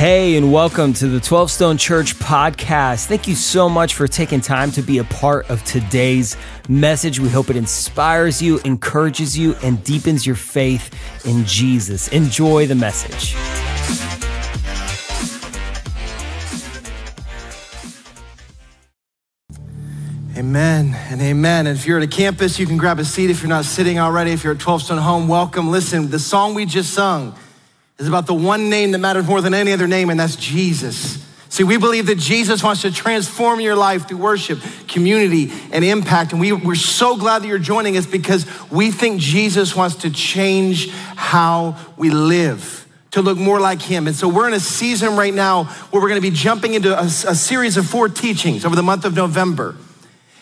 Hey, and welcome to the 12 Stone Church podcast. Thank you so much for taking time to be a part of today's message. We hope it inspires you, encourages you, and deepens your faith in Jesus. Enjoy the message. Amen and amen. And if you're at a campus, you can grab a seat if you're not sitting already. If you're at 12 Stone Home, welcome. Listen, the song we just sung is about the one name that matters more than any other name, and that's Jesus. See, we believe that Jesus wants to transform your life through worship, community, and impact. And we, we're so glad that you're joining us because we think Jesus wants to change how we live, to look more like Him. And so we're in a season right now where we're going to be jumping into a, a series of four teachings over the month of November.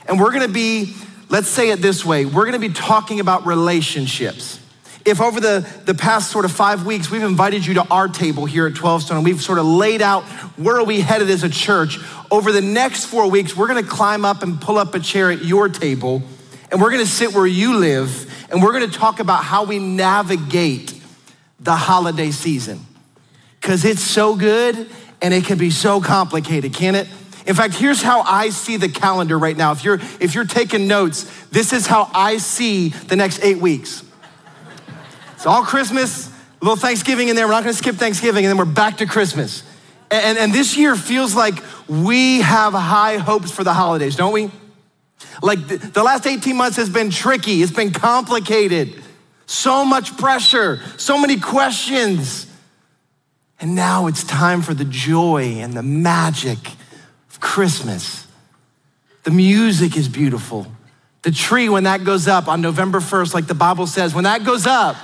And we're going to be, let's say it this way, we're going to be talking about relationships if over the, the past sort of five weeks we've invited you to our table here at 12 Stone and we've sort of laid out where are we headed as a church, over the next four weeks we're gonna climb up and pull up a chair at your table and we're gonna sit where you live and we're gonna talk about how we navigate the holiday season. Because it's so good and it can be so complicated, can it? In fact, here's how I see the calendar right now. If you're if you're taking notes, this is how I see the next 8 weeks. It's all Christmas, a little Thanksgiving in there. We're not gonna skip Thanksgiving, and then we're back to Christmas. And, and, this year feels like we have high hopes for the holidays, don't we? Like the, the last 18 months has been tricky, it's been complicated, so much pressure, so many questions. And now it's time for the joy and the magic of Christmas. The music is beautiful. The tree, when that goes up on November 1st, like the Bible says, when that goes up,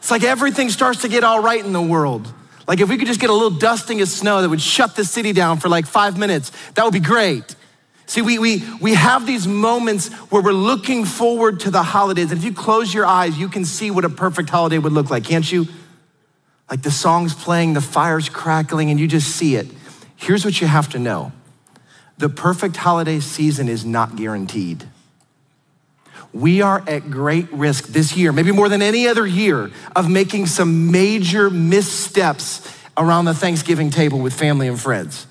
it's like everything starts to get all right in the world. Like if we could just get a little dusting of snow that would shut the city down for like five minutes, that would be great. See, we, we, we have these moments where we're looking forward to the holidays. And if you close your eyes, you can see what a perfect holiday would look like, can't you? Like the song's playing, the fire's crackling, and you just see it. Here's what you have to know the perfect holiday season is not guaranteed we are at great risk this year, maybe more than any other year, of making some major missteps around the Thanksgiving table with family and friends.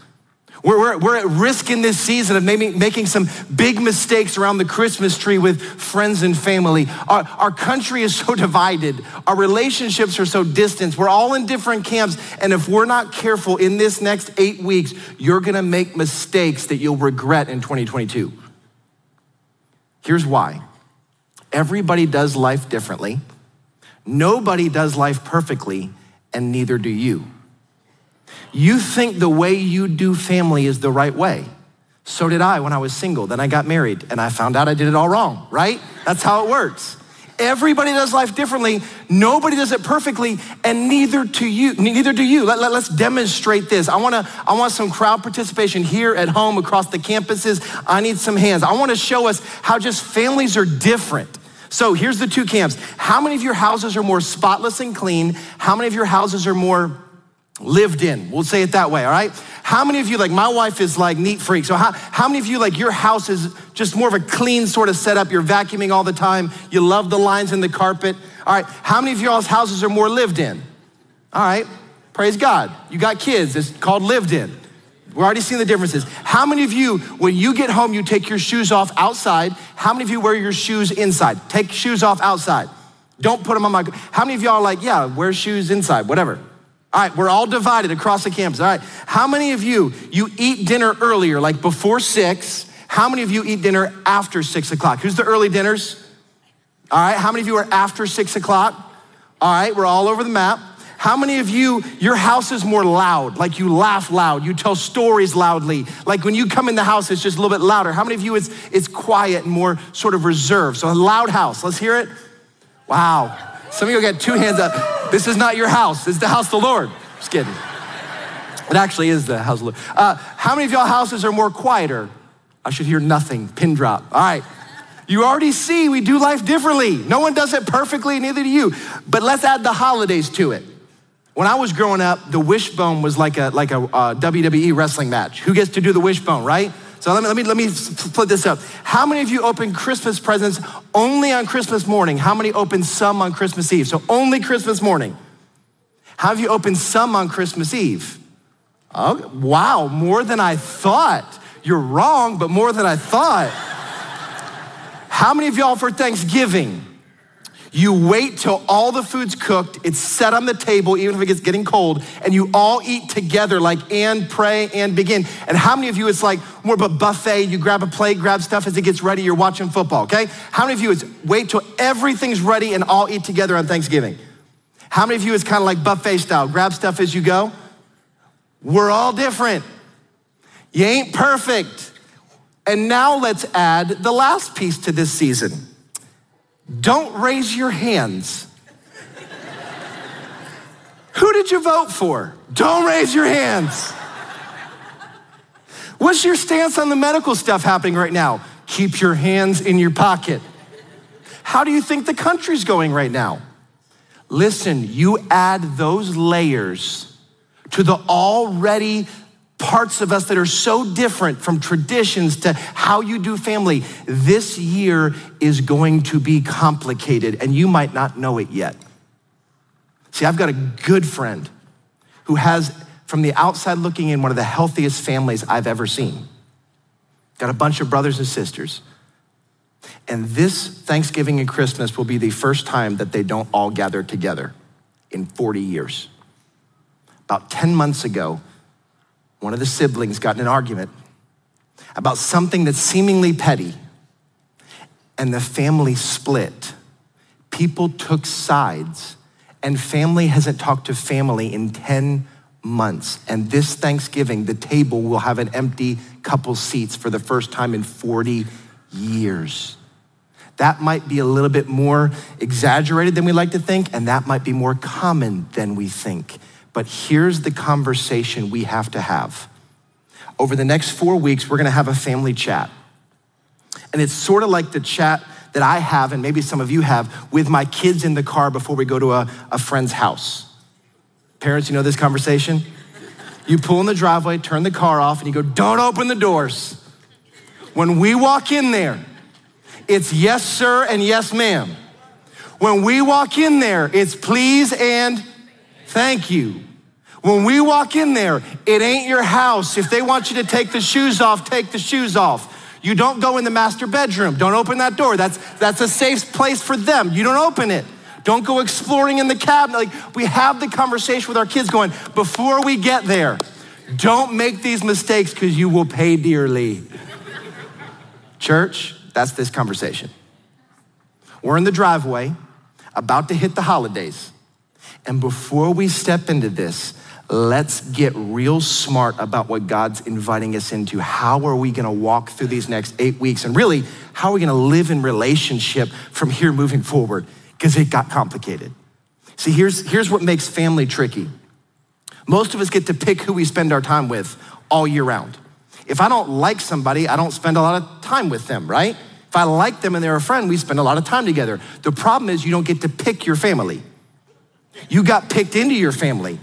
We're, we're, we're at risk in this season of maybe making some big mistakes around the Christmas tree with friends and family. Our, our country is so divided, our relationships are so distant. We're all in different camps. And if we're not careful in this next eight weeks, you're gonna make mistakes that you'll regret in 2022. Here's why Everybody does life differently. Nobody does life perfectly, and neither do you. You think the way you do family is the right way. So did I when I was single. Then I got married and I found out I did it all wrong, right? That's how it works. Everybody does life differently. Nobody does it perfectly, and neither do you. Neither do you. Let, let, us demonstrate this. I want to. I want some crowd participation here at home, across the campuses. I need some hands. I want to show us how just families are different. So here's the two camps. How many of your houses are more spotless and clean? How many of your houses are more lived in? We'll say it that way, all right? How many of you, like my wife is like neat freak. So how, how many of you, like your house is just more of a clean sort of setup? You're vacuuming all the time. You love the lines in the carpet. All right. How many of y'all's houses are more lived in? All right. Praise God. You got kids. It's called lived in. We're already seeing the differences. How many of you, when you get home, you take your shoes off outside? How many of you wear your shoes inside? Take shoes off outside. Don't put them on my. How many of y'all like, yeah, wear shoes inside, whatever? All right, we're all divided across the campus. All right, how many of you, you eat dinner earlier, like before six? How many of you eat dinner after six o'clock? Who's the early dinners? All right, how many of you are after six o'clock? All right, we're all over the map. How many of you, your house is more loud? Like you laugh loud, you tell stories loudly. Like when you come in the house, it's just a little bit louder. How many of you, it's, it's quiet and more sort of reserved? So a loud house, let's hear it. Wow. Some of you got two hands up. This is not your house, is the house of the Lord. Just kidding. It actually is the house of the Lord. Uh, how many of y'all houses are more quieter? I should hear nothing, pin drop. All right. You already see we do life differently. No one does it perfectly, neither do you. But let's add the holidays to it. When I was growing up, the wishbone was like a, like a uh, WWE wrestling match. Who gets to do the wishbone, right? So let me, let me, let me split this up. How many of you open Christmas presents only on Christmas morning? How many open some on Christmas Eve? So only Christmas morning. How have you opened some on Christmas Eve? Oh, wow, more than I thought. You're wrong, but more than I thought. How many of y'all for Thanksgiving? You wait till all the food's cooked, it's set on the table, even if it gets getting cold, and you all eat together, like and pray and begin. And how many of you it's like more of a buffet? You grab a plate, grab stuff as it gets ready, you're watching football, okay? How many of you is wait till everything's ready and all eat together on Thanksgiving? How many of you is kind of like buffet style? Grab stuff as you go? We're all different. You ain't perfect. And now let's add the last piece to this season. Don't raise your hands. Who did you vote for? Don't raise your hands. What's your stance on the medical stuff happening right now? Keep your hands in your pocket. How do you think the country's going right now? Listen, you add those layers to the already parts of us that are so different from traditions to how you do family. This year is going to be complicated, and you might not know it yet. See, I've got a good friend who has, from the outside looking in, one of the healthiest families I've ever seen. Got a bunch of brothers and sisters. And this Thanksgiving and Christmas will be the first time that they don't all gather together in 40 years. About 10 months ago, one of the siblings got in an argument about something that's seemingly petty, and the family split. People took sides, and family hasn't talked to family in 10 months. And this Thanksgiving, the table will have an empty couple seats for the first time in 40 years. That might be a little bit more exaggerated than we like to think, and that might be more common than we think. But here's the conversation we have to have. Over the next four weeks, we're gonna have a family chat. And it's sort of like the chat that I have, and maybe some of you have, with my kids in the car before we go to a, a friend's house. Parents, you know this conversation? You pull in the driveway, turn the car off, and you go, Don't open the doors. When we walk in there, it's yes, sir, and yes, ma'am. When we walk in there, it's please and thank you. When we walk in there, it ain't your house. If they want you to take the shoes off, take the shoes off. You don't go in the master bedroom. Don't open that door. That's, that's a safe place for them. You don't open it. Don't go exploring in the cabinet. Like we have the conversation with our kids going, before we get there, don't make these mistakes because you will pay dearly. Church, that's this conversation. We're in the driveway, about to hit the holidays. And before we step into this, let's get real smart about what God's inviting us into. How are we gonna walk through these next eight weeks? And really, how are we gonna live in relationship from here moving forward? Because it got complicated. See, here's, here's what makes family tricky. Most of us get to pick who we spend our time with all year round. If I don't like somebody, I don't spend a lot of time with them, right? If I like them and they're a friend, we spend a lot of time together. The problem is you don't get to pick your family. You got picked into your family.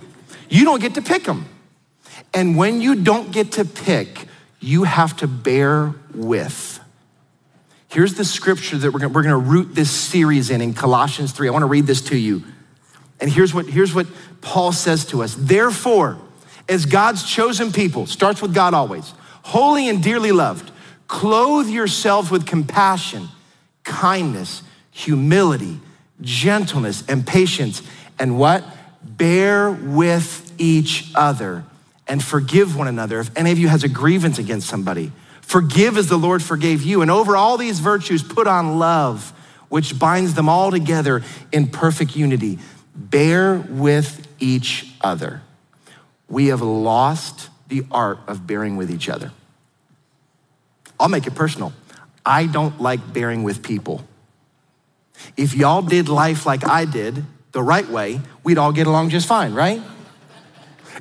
You don't get to pick them. And when you don't get to pick, you have to bear with. Here's the scripture that we're gonna, we're gonna root this series in, in Colossians 3. I wanna read this to you. And here's what, here's what Paul says to us. Therefore, as God's chosen people, starts with God always, holy and dearly loved, clothe yourselves with compassion, kindness, humility, gentleness, and patience. And what? bear with each other and forgive one another. If any of you has a grievance against somebody, forgive as the Lord forgave you. And over all these virtues, put on love, which binds them all together in perfect unity. Bear with each other. We have lost the art of bearing with each other. I'll make it personal. I don't like bearing with people. If y'all did life like I did, the right way, we'd all get along just fine, right?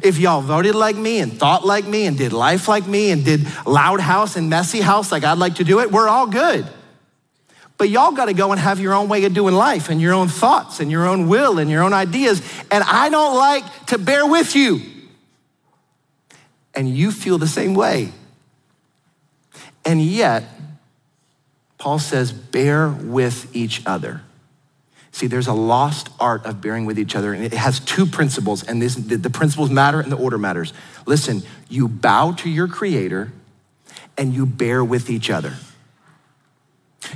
If y'all voted like me and thought like me and did life like me and did loud house and messy house like I'd like to do it, we're all good. But y'all got to go and have your own way of doing life and your own thoughts and your own will and your own ideas. And I don't like to bear with you. And you feel the same way. And yet, Paul says, bear with each other. See, there's a lost art of bearing with each other, and it has two principles, and this, the, principles matter and the order matters. Listen, you bow to your Creator and you bear with each other.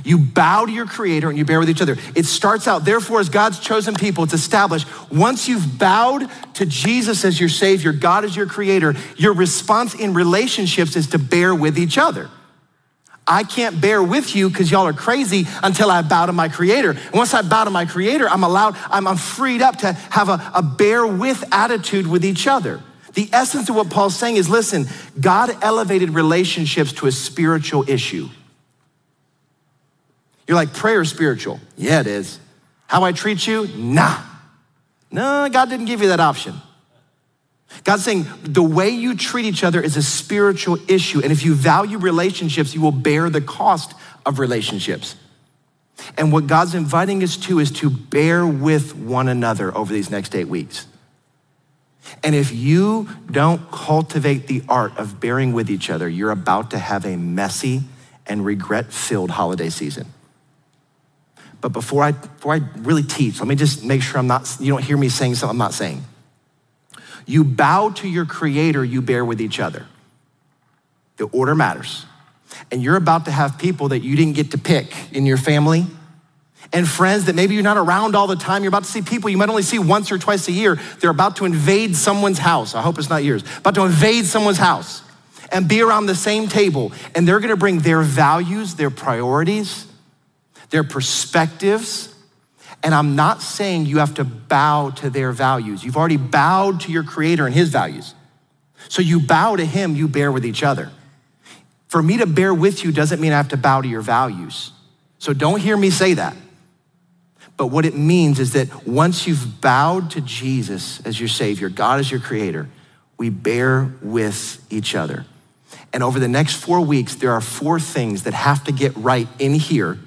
You bow to your creator and you bear with each other. It starts out, therefore, as God's chosen people, it's established. Once you've bowed to Jesus as your Savior, God as your creator, your response in relationships is to bear with each other. I can't bear with you because y'all are crazy until I bow to my creator. And once I bow to my creator, I'm allowed, I'm, I'm freed up to have a, a bear with attitude with each other. The essence of what Paul's saying is listen, God elevated relationships to a spiritual issue. You're like, prayer spiritual. Yeah, it is. How I treat you? Nah. No, God didn't give you that option. God's saying the way you treat each other is a spiritual issue. And if you value relationships, you will bear the cost of relationships. And what God's inviting us to is to bear with one another over these next eight weeks. And if you don't cultivate the art of bearing with each other, you're about to have a messy and regret filled holiday season. But before I, before I really teach, let me just make sure I'm not, you don't hear me saying something I'm not saying. You bow to your creator, you bear with each other. The order matters. And you're about to have people that you didn't get to pick in your family and friends that maybe you're not around all the time. You're about to see people you might only see once or twice a year. They're about to invade someone's house. I hope it's not yours. About to invade someone's house and be around the same table. And they're gonna bring their values, their priorities, their perspectives. And I'm not saying you have to bow to their values. You've already bowed to your creator and his values. So you bow to him, you bear with each other. For me to bear with you doesn't mean I have to bow to your values. So don't hear me say that. But what it means is that once you've bowed to Jesus as your Savior, God as your Creator, we bear with each other. And over the next four weeks, there are four things that have to get right in here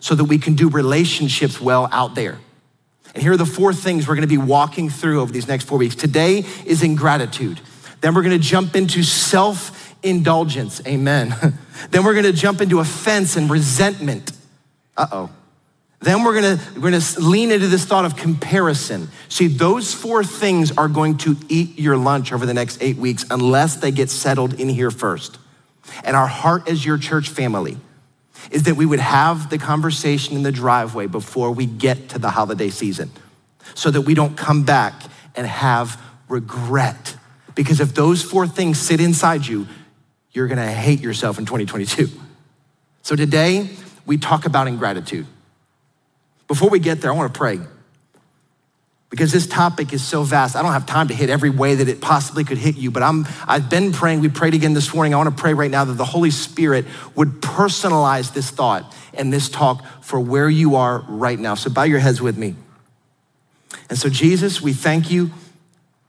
so that we can do relationships well out there. And here are the four things we're gonna be walking through over these next four weeks. Today is ingratitude. Then we're gonna jump into self indulgence. Amen. then we're gonna jump into offense and resentment. Uh oh. Then we're gonna, we're gonna lean into this thought of comparison. See, those four things are going to eat your lunch over the next eight weeks unless they get settled in here first. And our heart as your church family is that we would have the conversation in the driveway before we get to the holiday season so that we don't come back and have regret. Because if those four things sit inside you, you're gonna hate yourself in 2022. So today, we talk about ingratitude. Before we get there, I want to pray because this topic is so vast. I don't have time to hit every way that it possibly could hit you, but I'm, I've been praying. We prayed again this morning. I want to pray right now that the Holy Spirit would personalize this thought and this talk for where you are right now. So bow your heads with me. And so, Jesus, we thank you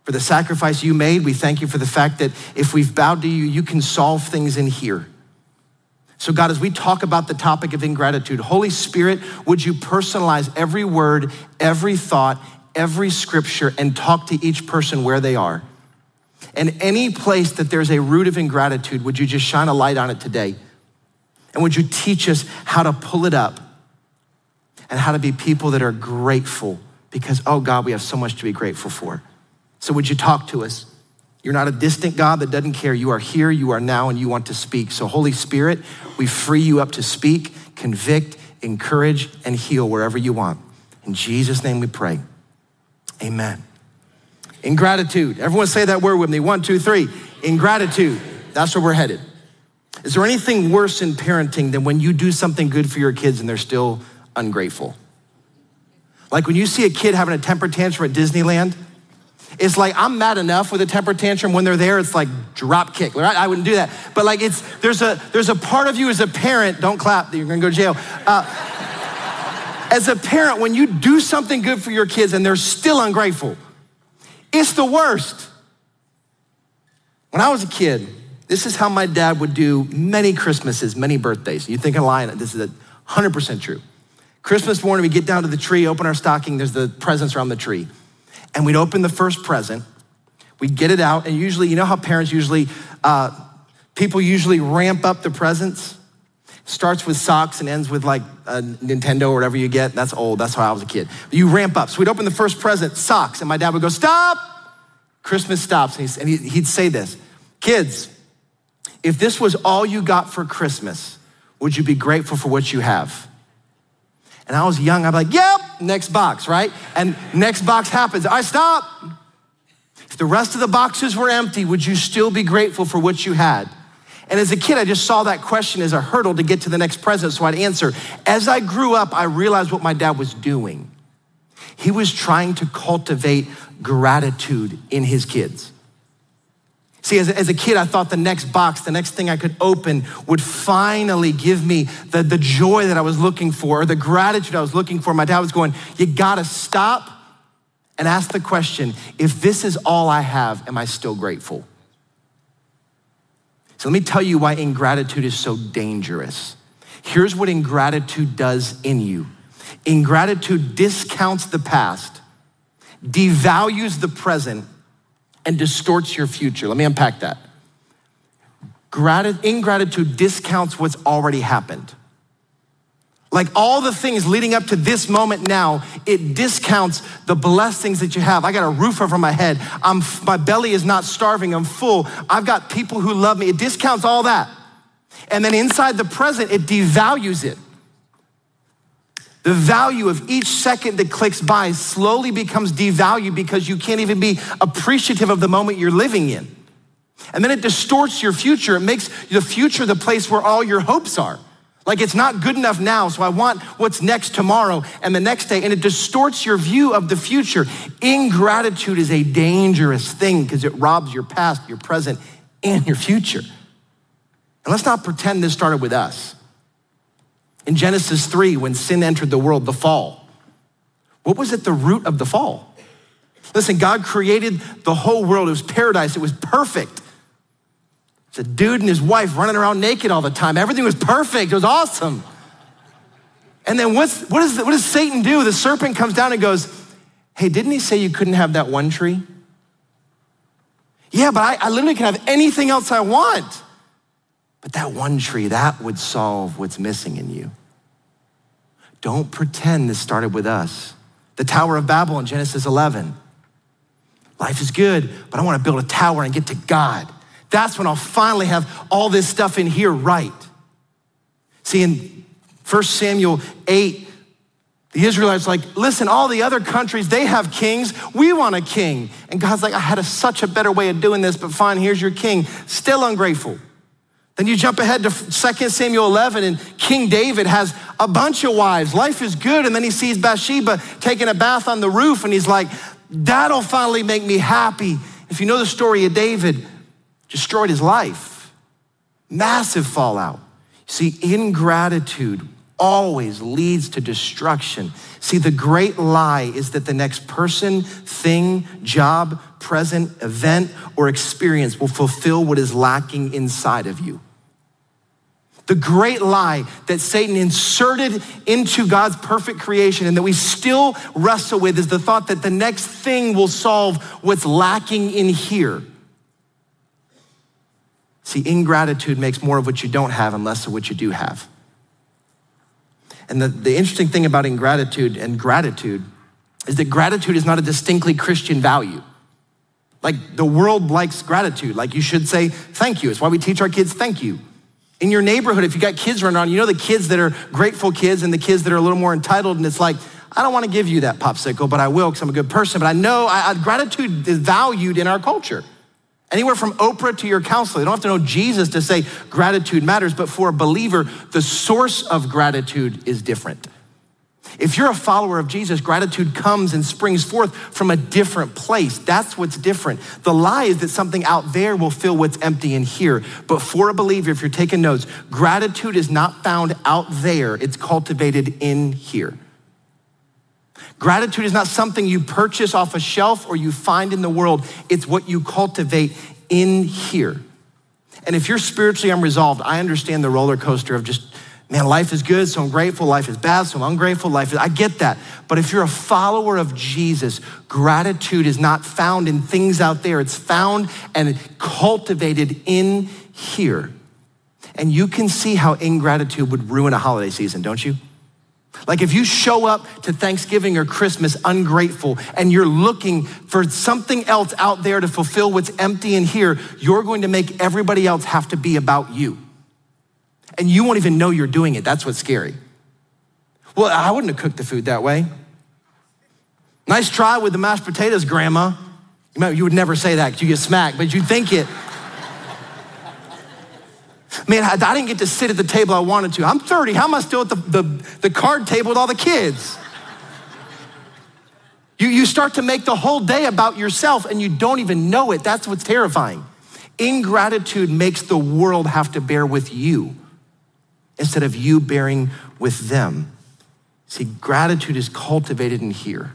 for the sacrifice you made. We thank you for the fact that if we've bowed to you, you can solve things in here. So, God, as we talk about the topic of ingratitude, Holy Spirit, would you personalize every word, every thought, every scripture, and talk to each person where they are? And any place that there's a root of ingratitude, would you just shine a light on it today? And would you teach us how to pull it up and how to be people that are grateful? Because, oh God, we have so much to be grateful for. So, would you talk to us? You're not a distant God that doesn't care. You are here, you are now, and you want to speak. So, Holy Spirit, we free you up to speak, convict, encourage, and heal wherever you want. In Jesus' name we pray. Amen. Ingratitude. Everyone say that word with me. One, two, three. Ingratitude. That's where we're headed. Is there anything worse in parenting than when you do something good for your kids and they're still ungrateful? Like when you see a kid having a temper tantrum at Disneyland it's like I'm mad enough with a temper tantrum when they're there. It's like drop kick. Right? I wouldn't do that. But like it's there's a there's a part of you as a parent. Don't clap. You're gonna go to jail. Uh, as a parent, when you do something good for your kids and they're still ungrateful, it's the worst. When I was a kid, this is how my dad would do many Christmases, many birthdays. You think I'm lying? This is 100% true. Christmas morning, we get down to the tree, open our stocking. There's the presents around the tree and we'd open the first present. We'd get it out, and usually, you know how parents usually, uh, people usually ramp up the presents? Starts with socks and ends with like a Nintendo or whatever you get. That's old. That's how I was a kid. You ramp up. So we'd open the first present, socks, and my dad would go, Stop! Christmas stops. And, he'd say this Kids, if this was all you got for Christmas, would you be grateful for what you have? And I was young, I'd be like, Yep, next box, right? And next box happens. I stop. If the rest of the boxes were empty, would you still be grateful for what you had? And as a kid, I just saw that question as a hurdle to get to the next present, so I'd answer. As I grew up, I realized what my dad was doing. He was trying to cultivate gratitude in his kids. See, as, as a kid, I thought the next box, the next thing I could open would finally give me the, the joy that I was looking for or the gratitude I was looking for. My dad was going, You gotta stop and ask the question if this is all I have, am I still grateful? So let me tell you why ingratitude is so dangerous. Here's what ingratitude does in you ingratitude discounts the past, devalues the present, and distorts your future. Let me unpack that. ingratitude discounts what's already happened. Like all the things leading up to this moment now, it discounts the blessings that you have. I got a roof over my head. I'm, my belly is not starving. I'm full. I've got people who love me. It discounts all that. And then inside the present, it devalues it. The value of each second that clicks by slowly becomes devalued because you can't even be appreciative of the moment you're living in. And then it distorts your future. It makes the future the place where all your hopes are. Like it's not good enough now, so I want what's next tomorrow and the next day, and it distorts your view of the future. Ingratitude is a dangerous thing because it robs your past, your present, and your future. And let's not pretend this started with us. In Genesis 3, when sin entered the world, the fall, what was at the root of the fall? Listen, God created the whole world. It was paradise, it was perfect. It's a dude and his wife running around naked all the time. Everything was perfect. It was awesome. And then what's, what, is, what does Satan do? The serpent comes down and goes, Hey, didn't he say you couldn't have that one tree? Yeah, but I, I literally can have anything else I want. But that one tree, that would solve what's missing in you. Don't pretend this started with us. The Tower of Babel in Genesis 11. Life is good, but I want to build a tower and get to God. That's when I'll finally have all this stuff in here right. See, in 1 Samuel 8, the Israelites like, listen, all the other countries, they have kings. We want a king. And God's like, I had a, such a better way of doing this, but fine, here's your king. Still ungrateful. Then you jump ahead to 2 Samuel 11, and King David has a bunch of wives. Life is good. And then he sees Bathsheba taking a bath on the roof, and he's like, That'll finally make me happy. If you know the story of David, destroyed his life. Massive fallout. See, ingratitude always leads to destruction. See, the great lie is that the next person, thing, job, present, event, or experience will fulfill what is lacking inside of you. The great lie that Satan inserted into God's perfect creation and that we still wrestle with is the thought that the next thing will solve what's lacking in here. See, ingratitude makes more of what you don't have and less of what you do have. And the, the interesting thing about ingratitude and gratitude is that gratitude is not a distinctly Christian value. Like the world likes gratitude. Like you should say thank you. It's why we teach our kids thank you. In your neighborhood, if you got kids running around, you know the kids that are grateful kids and the kids that are a little more entitled, and it's like, I don't want to give you that popsicle, but I will because I'm a good person. But I know I, I, gratitude is valued in our culture. Anywhere from Oprah to your counselor. You don't have to know Jesus to say gratitude matters, but for a believer, the source of gratitude is different. If you're a follower of Jesus, gratitude comes and springs forth from a different place. That's what's different. The lie is that something out there will fill what's empty in here. But for a believer, if you're taking notes, gratitude is not found out there, it's cultivated in here. Gratitude is not something you purchase off a shelf or you find in the world, it's what you cultivate in here. And if you're spiritually unresolved, I understand the roller coaster of just, man, life is good, so I'm grateful. Life is bad, so I'm ungrateful. Life is, I get that. But if you're a follower of Jesus, gratitude is not found in things out there, it's found and cultivated in here. And you can see how ingratitude would ruin a holiday season, don't you? Like if you show up to Thanksgiving or Christmas ungrateful and you're looking for something else out there to fulfill what's empty in here, you're going to make everybody else have to be about you. And you won't even know you're doing it. That's what's scary. Well, I wouldn't have cooked the food that way. Nice try with the mashed potatoes, Grandma. You would never say that because you get smacked, but you think it. Man, I, I, didn't get to sit at the table I wanted to. I'm 30. How am I still at the, the, the card table with all the kids? You, you start to make the whole day about yourself and you don't even know it. That's what's terrifying. Ingratitude makes the world have to bear with you instead of you bearing with them. See, gratitude is cultivated in here.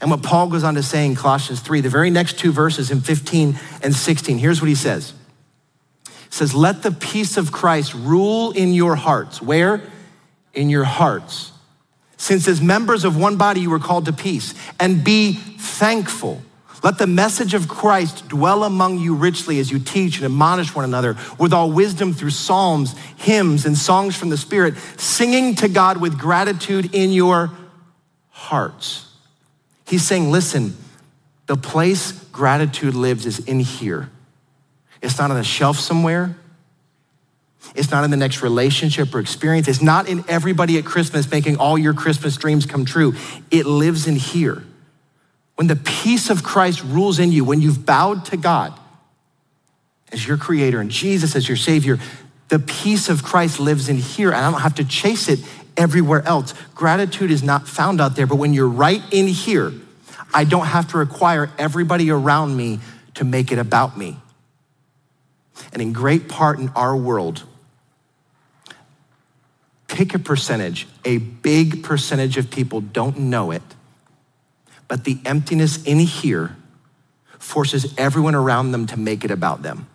And what Paul goes on to say in Colossians 3, the very next two verses in 15 and 16, here's what he says says, Let the peace of Christ rule in your hearts. Where? In your hearts. Since as members of one body you were called to peace, and be thankful. Let the message of Christ dwell among you richly as you teach and admonish one another with all wisdom through psalms, hymns, and songs from the Spirit, singing to God with gratitude in your hearts. He's saying, listen, the place gratitude lives is in here. It's not on a shelf somewhere. It's not in the next relationship or experience. It's not in everybody at Christmas making all your Christmas dreams come true. It lives in here. When the peace of Christ rules in you, when you've bowed to God as your creator and Jesus as your savior, the peace of Christ lives in here, and I don't have to chase it everywhere else. Gratitude is not found out there, but when you're right in here, I don't have to require everybody around me to make it about me. And in great part in our world, pick a percentage, a big percentage of people don't know it, but the emptiness in here forces everyone around them to make it about them.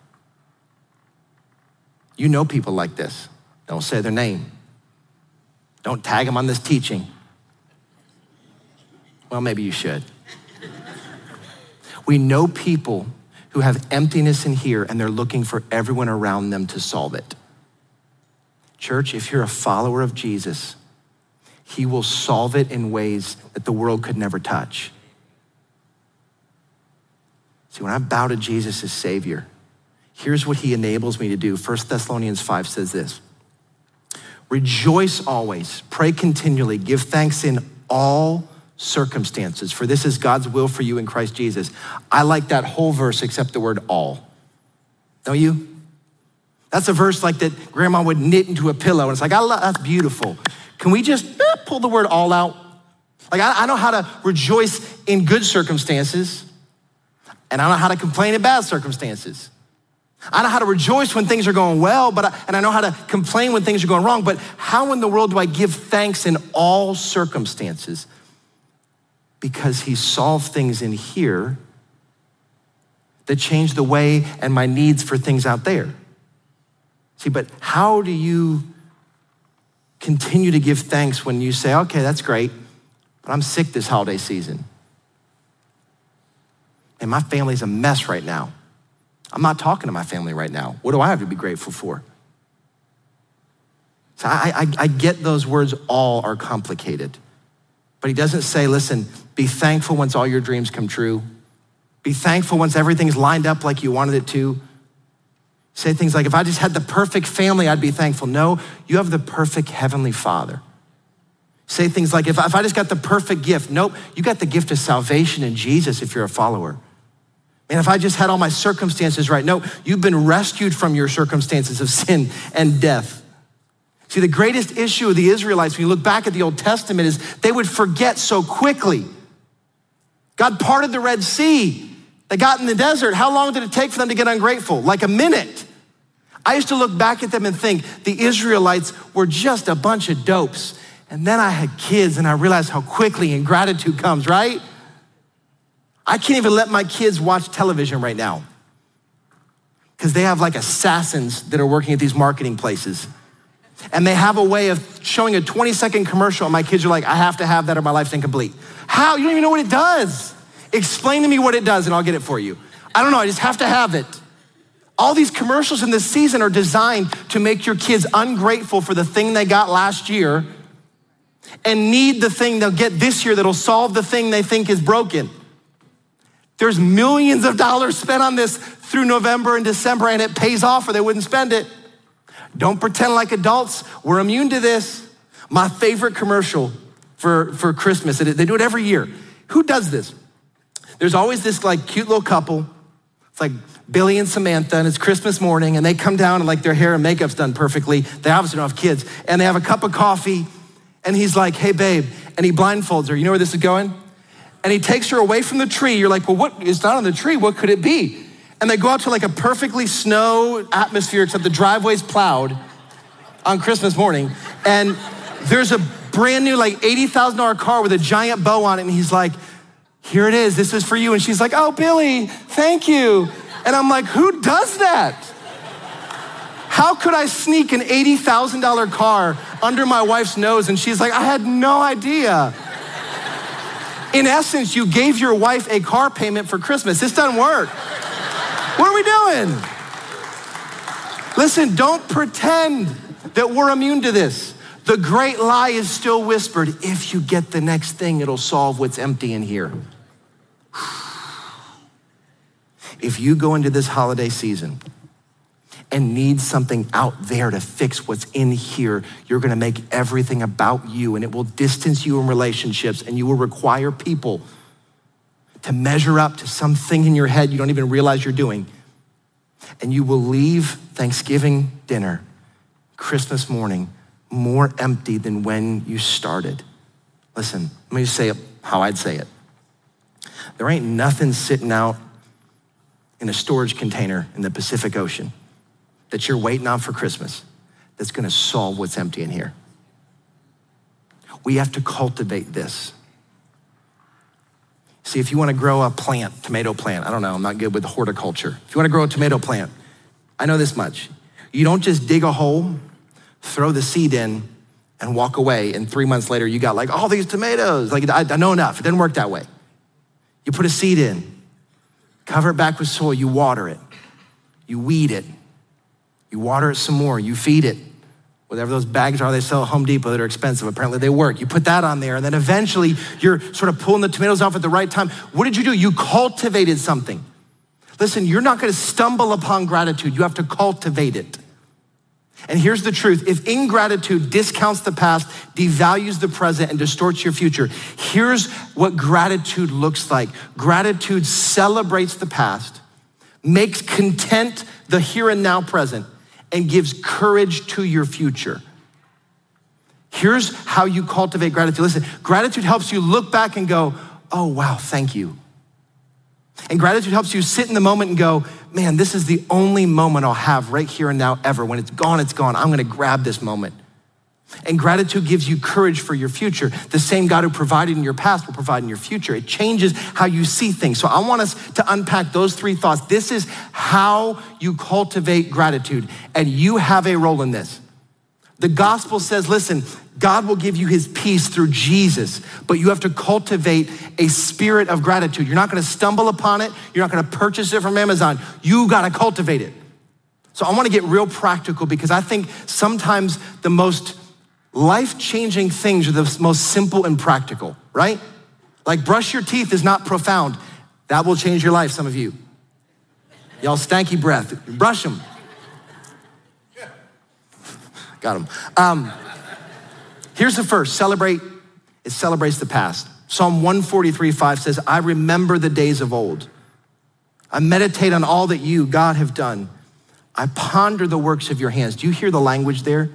You know people like this. Don't say their name. Don't tag them on this teaching. Well, maybe you should. we know people who have emptiness in here and they're looking for everyone around them to solve it. Church, if you're a follower of Jesus, he will solve it in ways that the world could never touch. See, when I bow to Jesus as Savior, here's what he enables me to do. 1 Thessalonians 5 says this Rejoice always, pray continually, give thanks in all circumstances, for this is God's will for you in Christ Jesus. I like that whole verse except the word all. Don't you? That's a verse like that grandma would knit into a pillow, and it's like, I love, that's beautiful. Can we just eh, pull the word all out? Like, I, I know how to rejoice in good circumstances, and I know how to complain in bad circumstances. I know how to rejoice when things are going well, but I, and I know how to complain when things are going wrong. But how in the world do I give thanks in all circumstances? Because he solved things in here that changed the way and my needs for things out there. See, but how do you continue to give thanks when you say, okay, that's great, but I'm sick this holiday season? And my family's a mess right now. I'm not talking to my family right now. What do I have to be grateful for? So I, I, I get those words all are complicated. But he doesn't say, listen, be thankful once all your dreams come true. Be thankful once everything's lined up like you wanted it to. Say things like, if I just had the perfect family, I'd be thankful. No, you have the perfect heavenly father. Say things like, if I, if I just got the perfect gift. Nope, you got the gift of salvation in Jesus if you're a follower. And if I just had all my circumstances right, no, you've been rescued from your circumstances of sin and death. See, the greatest issue of the Israelites, when you look back at the Old Testament, is they would forget so quickly. God parted the Red Sea. They got in the desert. How long did it take for them to get ungrateful? Like a minute. I used to look back at them and think the Israelites were just a bunch of dopes. And then I had kids and I realized how quickly ingratitude comes, right? I can't even let my kids watch television right now because they have like assassins that are working at these marketing places and they have a way of showing a 20 second commercial, and my kids are like, I have to have that or my life's incomplete. How? You don't even know what it does. Explain to me what it does, and I'll get it for you. I don't know, I just have to have it. All these commercials in this season are designed to make your kids ungrateful for the thing they got last year and need the thing they'll get this year that'll solve the thing they think is broken. There's millions of dollars spent on this through November and December, and it pays off or they wouldn't spend it. Don't pretend like adults, we're immune to this. My favorite commercial for, for Christmas, they do it every year. Who does this? There's always this like cute little couple. It's like Billy and Samantha, and it's Christmas morning, and they come down and like their hair and makeup's done perfectly. They obviously don't have kids, and they have a cup of coffee, and he's like, hey, babe, and he blindfolds her. You know where this is going? And he takes her away from the tree. You're like, well, what is not on the tree? What could it be? And they go out to like a perfectly snow atmosphere, except the driveway's plowed on Christmas morning. And there's a brand new, like $80,000 car with a giant bow on it. And he's like, here it is. This is for you. And she's like, oh, Billy, thank you. And I'm like, who does that? How could I sneak an $80,000 car under my wife's nose? And she's like, I had no idea. In essence, you gave your wife a car payment for Christmas. This doesn't work. What are we doing? Listen, don't pretend that we're immune to this. The great lie is still whispered if you get the next thing, it'll solve what's empty in here. If you go into this holiday season and need something out there to fix what's in here, you're gonna make everything about you and it will distance you in relationships and you will require people to measure up to something in your head you don't even realize you're doing. And you will leave Thanksgiving dinner, Christmas morning, more empty than when you started. Listen, let me say it how I'd say it. There ain't nothing sitting out in a storage container in the Pacific Ocean that you're waiting on for Christmas that's gonna solve what's empty in here. We have to cultivate this. See, if you wanna grow a plant, tomato plant, I don't know, I'm not good with horticulture. If you wanna grow a tomato plant, I know this much. You don't just dig a hole, throw the seed in, and walk away, and three months later you got like all these tomatoes. Like, I, I know enough. It didn't work that way. You put a seed in, Cover it back with soil. You water it. You weed it. You water it some more. You feed it. Whatever those bags are they sell at Home Depot that are expensive. Apparently they work. You put that on there, and then eventually you're sort of pulling the tomatoes off at the right time. What did you do? You cultivated something. Listen, you're not going to stumble upon gratitude. You have to cultivate it. And here's the truth if ingratitude discounts the past, devalues the present, and distorts your future, here's what gratitude looks like gratitude celebrates the past, makes content the here and now present, and gives courage to your future. Here's how you cultivate gratitude. Listen, gratitude helps you look back and go, oh, wow, thank you. And gratitude helps you sit in the moment and go, man, this is the only moment I'll have right here and now ever. When it's gone, it's gone. I'm gonna grab this moment. And gratitude gives you courage for your future. The same God who provided in your past will provide in your future. It changes how you see things. So I want us to unpack those three thoughts. This is how you cultivate gratitude, and you have a role in this. The gospel says, listen, God will give you his peace through Jesus, but you have to cultivate a spirit of gratitude. You're not gonna stumble upon it, you're not gonna purchase it from Amazon. You gotta cultivate it. So I wanna get real practical because I think sometimes the most life changing things are the most simple and practical, right? Like brush your teeth is not profound. That will change your life, some of you. Y'all stanky breath, brush them. Got him. Um, here's the first celebrate, it celebrates the past. Psalm 143 5 says, I remember the days of old. I meditate on all that you, God, have done. I ponder the works of your hands. Do you hear the language there?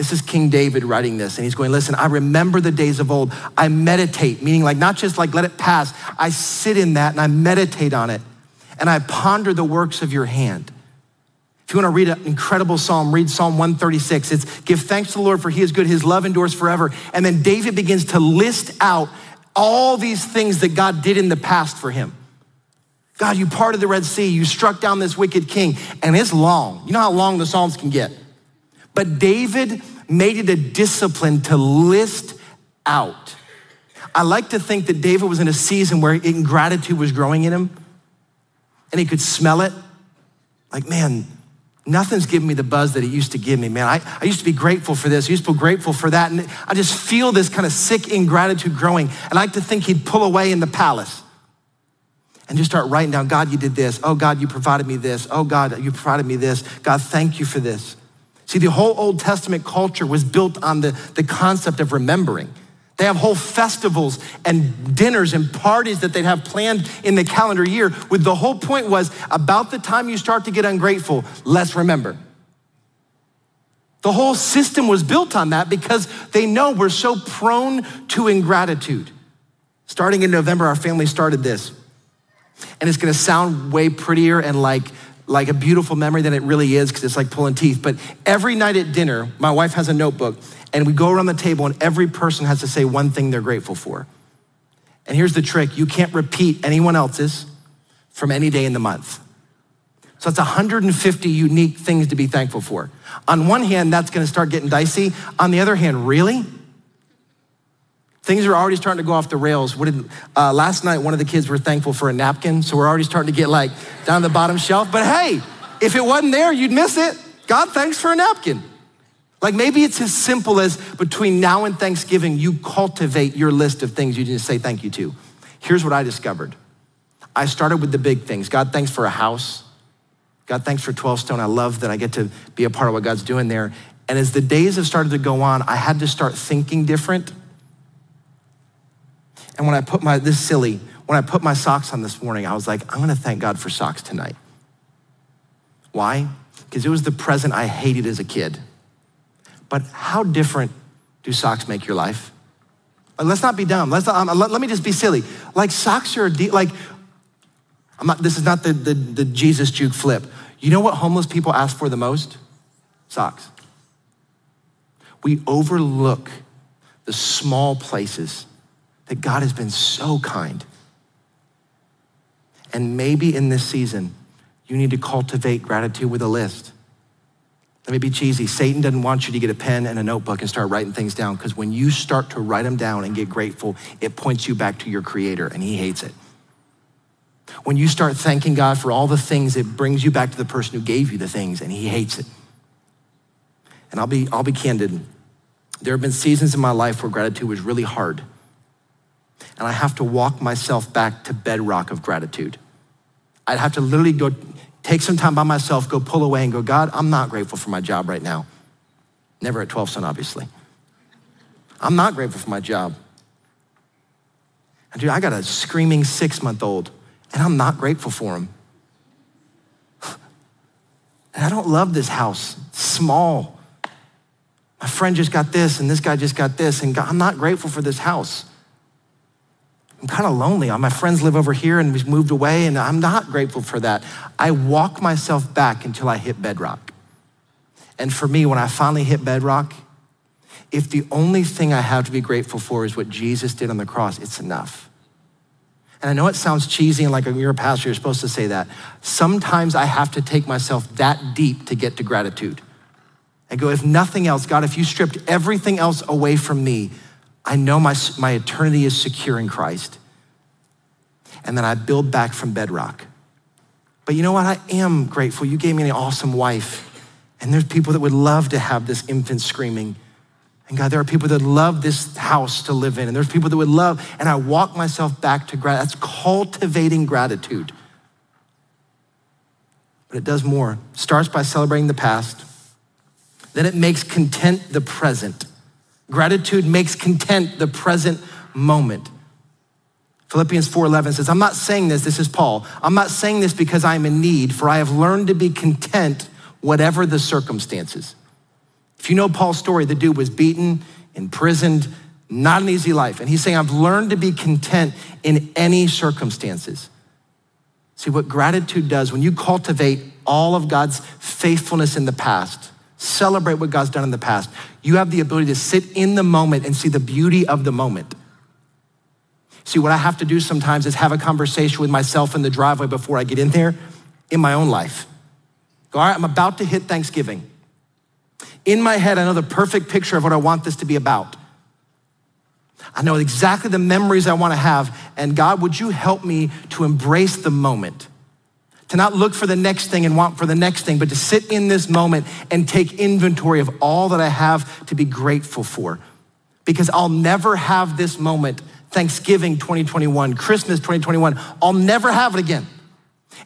This is King David writing this, and he's going, Listen, I remember the days of old. I meditate, meaning like not just like let it pass. I sit in that and I meditate on it, and I ponder the works of your hand. If you want to read an incredible psalm, read Psalm 136. It's give thanks to the Lord for he is good, his love endures forever. And then David begins to list out all these things that God did in the past for him. God, you parted the Red Sea, you struck down this wicked king, and it's long. You know how long the Psalms can get. But David made it a discipline to list out. I like to think that David was in a season where ingratitude was growing in him and he could smell it Like, man, nothing's giving me the buzz that it used to give me, man. I, I used to be grateful for this, I used to be grateful for that. And I just feel this kind of sick ingratitude growing. And I like to think he'd pull away in the palace and just start writing down God, you did this. Oh, God, you provided me this. Oh, God, you provided me this. God, thank you for this. See, the whole Old Testament culture was built on the, the concept of remembering. They have whole festivals and dinners and parties that they'd have planned in the calendar year with the whole point was about the time you start to get ungrateful, let's remember. The whole system was built on that because they know we're so prone to ingratitude. Starting in November, our family started this. And it's gonna sound way prettier and like, like a beautiful memory than it really is because it's like pulling teeth. But every night at dinner, my wife has a notebook and we go around the table and every person has to say one thing they're grateful for. And here's the trick you can't repeat anyone else's from any day in the month. So it's 150 unique things to be thankful for. On one hand, that's gonna start getting dicey. On the other hand, really? Things are already starting to go off the rails. Did, uh, last night, one of the kids were thankful for a napkin, so we're already starting to get like down the bottom shelf. But hey, if it wasn't there, you'd miss it. God, thanks for a napkin. Like maybe it's as simple as between now and Thanksgiving, you cultivate your list of things you need to say thank you to. Here's what I discovered I started with the big things. God, thanks for a house. God, thanks for 12 Stone. I love that I get to be a part of what God's doing there. And as the days have started to go on, I had to start thinking different. And when I put my, this silly, when I put my socks on this morning, I was like, I'm gonna thank God for socks tonight. Why? Because it was the present I hated as a kid. But how different do socks make your life? Let's not be dumb. Let's not, um, let, let, me just be silly. Like socks are de- like, I'm not, this is not the, the, the Jesus juke flip. You know what homeless people ask for the most? Socks. We overlook the small places that God has been so kind. And maybe in this season, you need to cultivate gratitude with a list. Let me be cheesy. Satan doesn't want you to get a pen and a notebook and start writing things down because when you start to write them down and get grateful, it points you back to your creator and he hates it. When you start thanking God for all the things, it brings you back to the person who gave you the things and he hates it. And I'll be, I'll be candid. There have been seasons in my life where gratitude was really hard and I have to walk myself back to bedrock of gratitude. I'd have to literally go take some time by myself, go pull away and go, God, I'm not grateful for my job right now. Never at 12 Stone, obviously. I'm not grateful for my job. And dude, I got a screaming six month old, and I'm not grateful for him. And I don't love this house, it's small. My friend just got this, and this guy just got this, and God, I'm not grateful for this house. I'm kind of lonely. All My friends live over here and we've moved away, and I'm not grateful for that. I walk myself back until I hit bedrock. And for me, when I finally hit bedrock, if the only thing I have to be grateful for is what Jesus did on the cross, it's enough. And I know it sounds cheesy and like you're a pastor, you're supposed to say that. Sometimes I have to take myself that deep to get to gratitude. I go, if nothing else, God, if you stripped everything else away from me, I know my, my eternity is secure in Christ. And then I build back from bedrock. But you know what? I am grateful. You gave me an awesome wife. And there's people that would love to have this infant screaming. And God, there are people that love this house to live in. And there's people that would love, and I walk myself back to gratitude. That's cultivating gratitude. But it does more. Starts by celebrating the past. Then it makes content the present. Gratitude makes content the present moment. Philippians 4:11 says, "I'm not saying this, this is Paul. I'm not saying this because I'm in need, for I have learned to be content whatever the circumstances." If you know Paul's story, the dude was beaten, imprisoned, not an easy life. And he's saying, I've learned to be content in any circumstances. See, what gratitude does, when you cultivate all of God's faithfulness in the past, celebrate what God's done in the past, you have the ability to sit in the moment and see the beauty of the moment. See, what I have to do sometimes is have a conversation with myself in the driveway before I get in there in my own life. Go, all right, I'm about to hit Thanksgiving. In my head, I know the perfect picture of what I want this to be about. I know exactly the memories I want to have. And God, would you help me to embrace the moment? To not look for the next thing and want for the next thing, but to sit in this moment and take inventory of all that I have to be grateful for. Because I'll never have this moment, Thanksgiving 2021, Christmas 2021, I'll never have it again.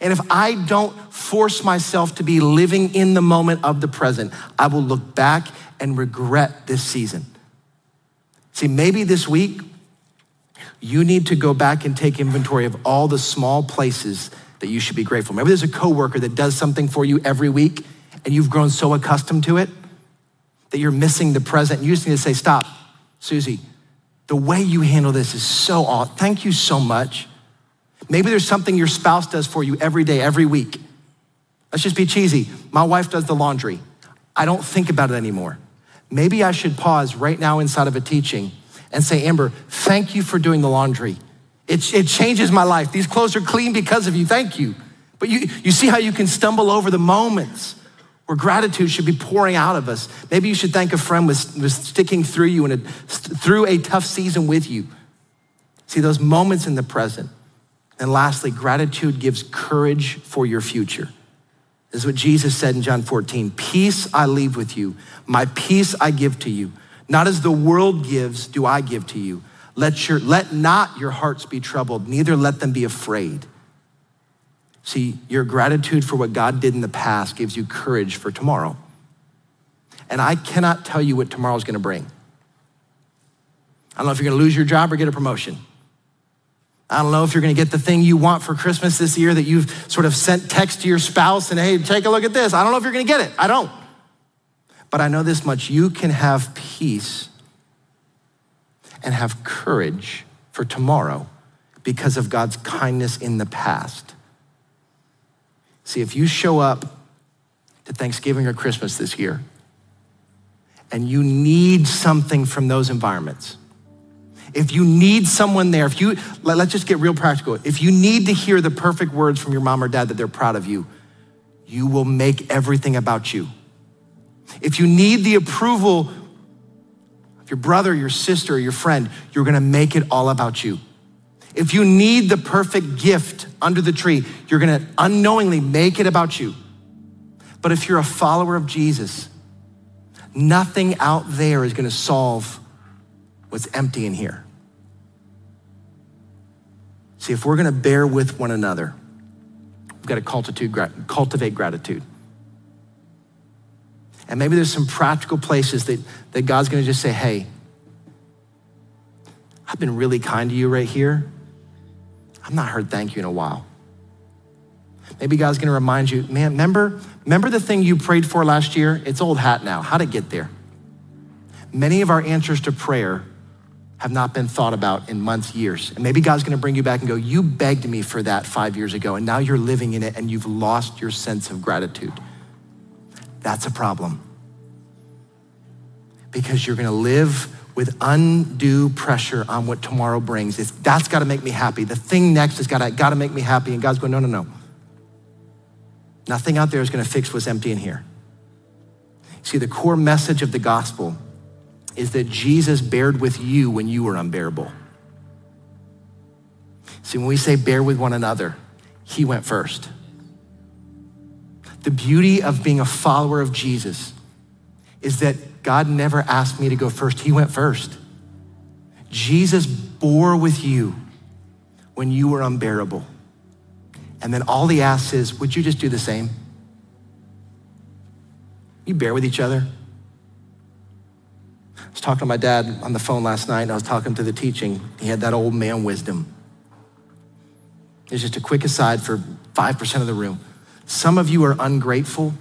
And if I don't force myself to be living in the moment of the present, I will look back and regret this season. See, maybe this week, you need to go back and take inventory of all the small places that you should be grateful. Maybe there's a coworker that does something for you every week and you've grown so accustomed to it that you're missing the present. You just need to say, Stop, Susie, the way you handle this is so awesome. Thank you so much. Maybe there's something your spouse does for you every day, every week. Let's just be cheesy. My wife does the laundry. I don't think about it anymore. Maybe I should pause right now inside of a teaching and say, Amber, thank you for doing the laundry. It, it changes my life. These clothes are clean because of you. Thank you. But you, you see how you can stumble over the moments where gratitude should be pouring out of us. Maybe you should thank a friend with, with sticking through you and through a tough season with you. See those moments in the present. And lastly, gratitude gives courage for your future. This is what Jesus said in John 14 Peace I leave with you, my peace I give to you. Not as the world gives, do I give to you. Let, your, let not your hearts be troubled, neither let them be afraid. See, your gratitude for what God did in the past gives you courage for tomorrow. And I cannot tell you what tomorrow's gonna bring. I don't know if you're gonna lose your job or get a promotion. I don't know if you're gonna get the thing you want for Christmas this year that you've sort of sent text to your spouse and, hey, take a look at this. I don't know if you're gonna get it. I don't. But I know this much you can have peace and have courage for tomorrow because of God's kindness in the past. See, if you show up to Thanksgiving or Christmas this year and you need something from those environments, if you need someone there, if you, let, us just get real practical. If you need to hear the perfect words from your mom or dad that they're proud of you, you will make everything about you. If you need the approval your brother, your sister, your friend, you're gonna make it all about you. If you need the perfect gift under the tree, you're gonna unknowingly make it about you. But if you're a follower of Jesus, nothing out there is gonna solve what's empty in here. See, if we're gonna bear with one another, we've got to cultivate gratitude. And maybe there's some practical places that, that God's gonna just say, hey, I've been really kind to you right here. I've not heard thank you in a while. Maybe God's gonna remind you, man, remember, remember the thing you prayed for last year? It's old hat now. How'd it get there? Many of our answers to prayer have not been thought about in months, years. And maybe God's gonna bring you back and go, You begged me for that five years ago, and now you're living in it and you've lost your sense of gratitude. That's a problem. Because you're gonna live with undue pressure on what tomorrow brings. It's, that's gotta make me happy. The thing next has gotta, gotta make me happy. And God's going, no, no, no. Nothing out there is gonna fix what's empty in here. See, the core message of the gospel is that Jesus bared with you when you were unbearable. See, when we say bear with one another, he went first. The beauty of being a follower of Jesus is that God never asked me to go first, He went first. Jesus bore with you when you were unbearable. And then all He asks is, Would you just do the same? You bear with each other. I was talking to my dad on the phone last night, and I was talking to the teaching. He had that old man wisdom. It's just a quick aside for 5% of the room. Some of you are ungrateful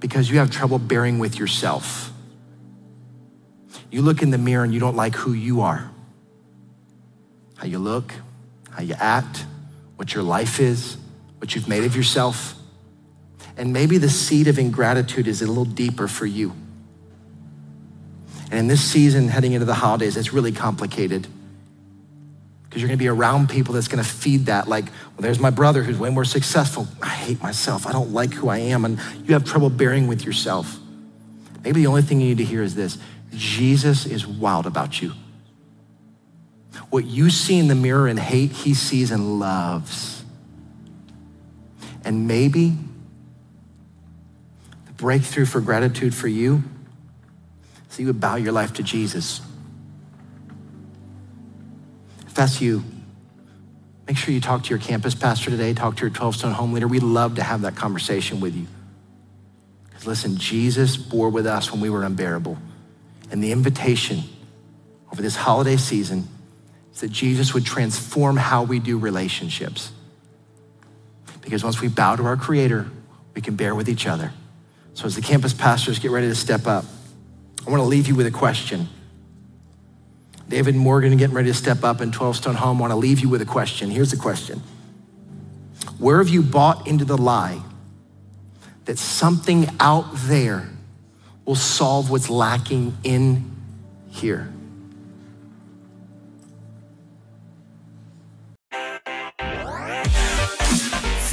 because you have trouble bearing with yourself. You look in the mirror and you don't like who you are. How you look, how you act, what your life is, what you've made of yourself. And maybe the seed of ingratitude is a little deeper for you. And in this season, heading into the holidays, it's really complicated because you're going to be around people that's going to feed that. Like, well, there's my brother who's way more successful. I hate myself. I don't like who I am. And you have trouble bearing with yourself. Maybe the only thing you need to hear is this Jesus is wild about you. What you see in the mirror and hate, he sees and loves. And maybe the breakthrough for gratitude for you is you would bow your life to Jesus. If that's you, make sure you talk to your campus pastor today, talk to your 12 stone home leader. We'd love to have that conversation with you. Because listen, Jesus bore with us when we were unbearable. And the invitation over this holiday season is that Jesus would transform how we do relationships. Because once we bow to our Creator, we can bear with each other. So, as the campus pastors get ready to step up, I want to leave you with a question. David Morgan getting ready to step up in 12 Stone Home. Want to leave you with a question. Here's the question Where have you bought into the lie that something out there will solve what's lacking in here?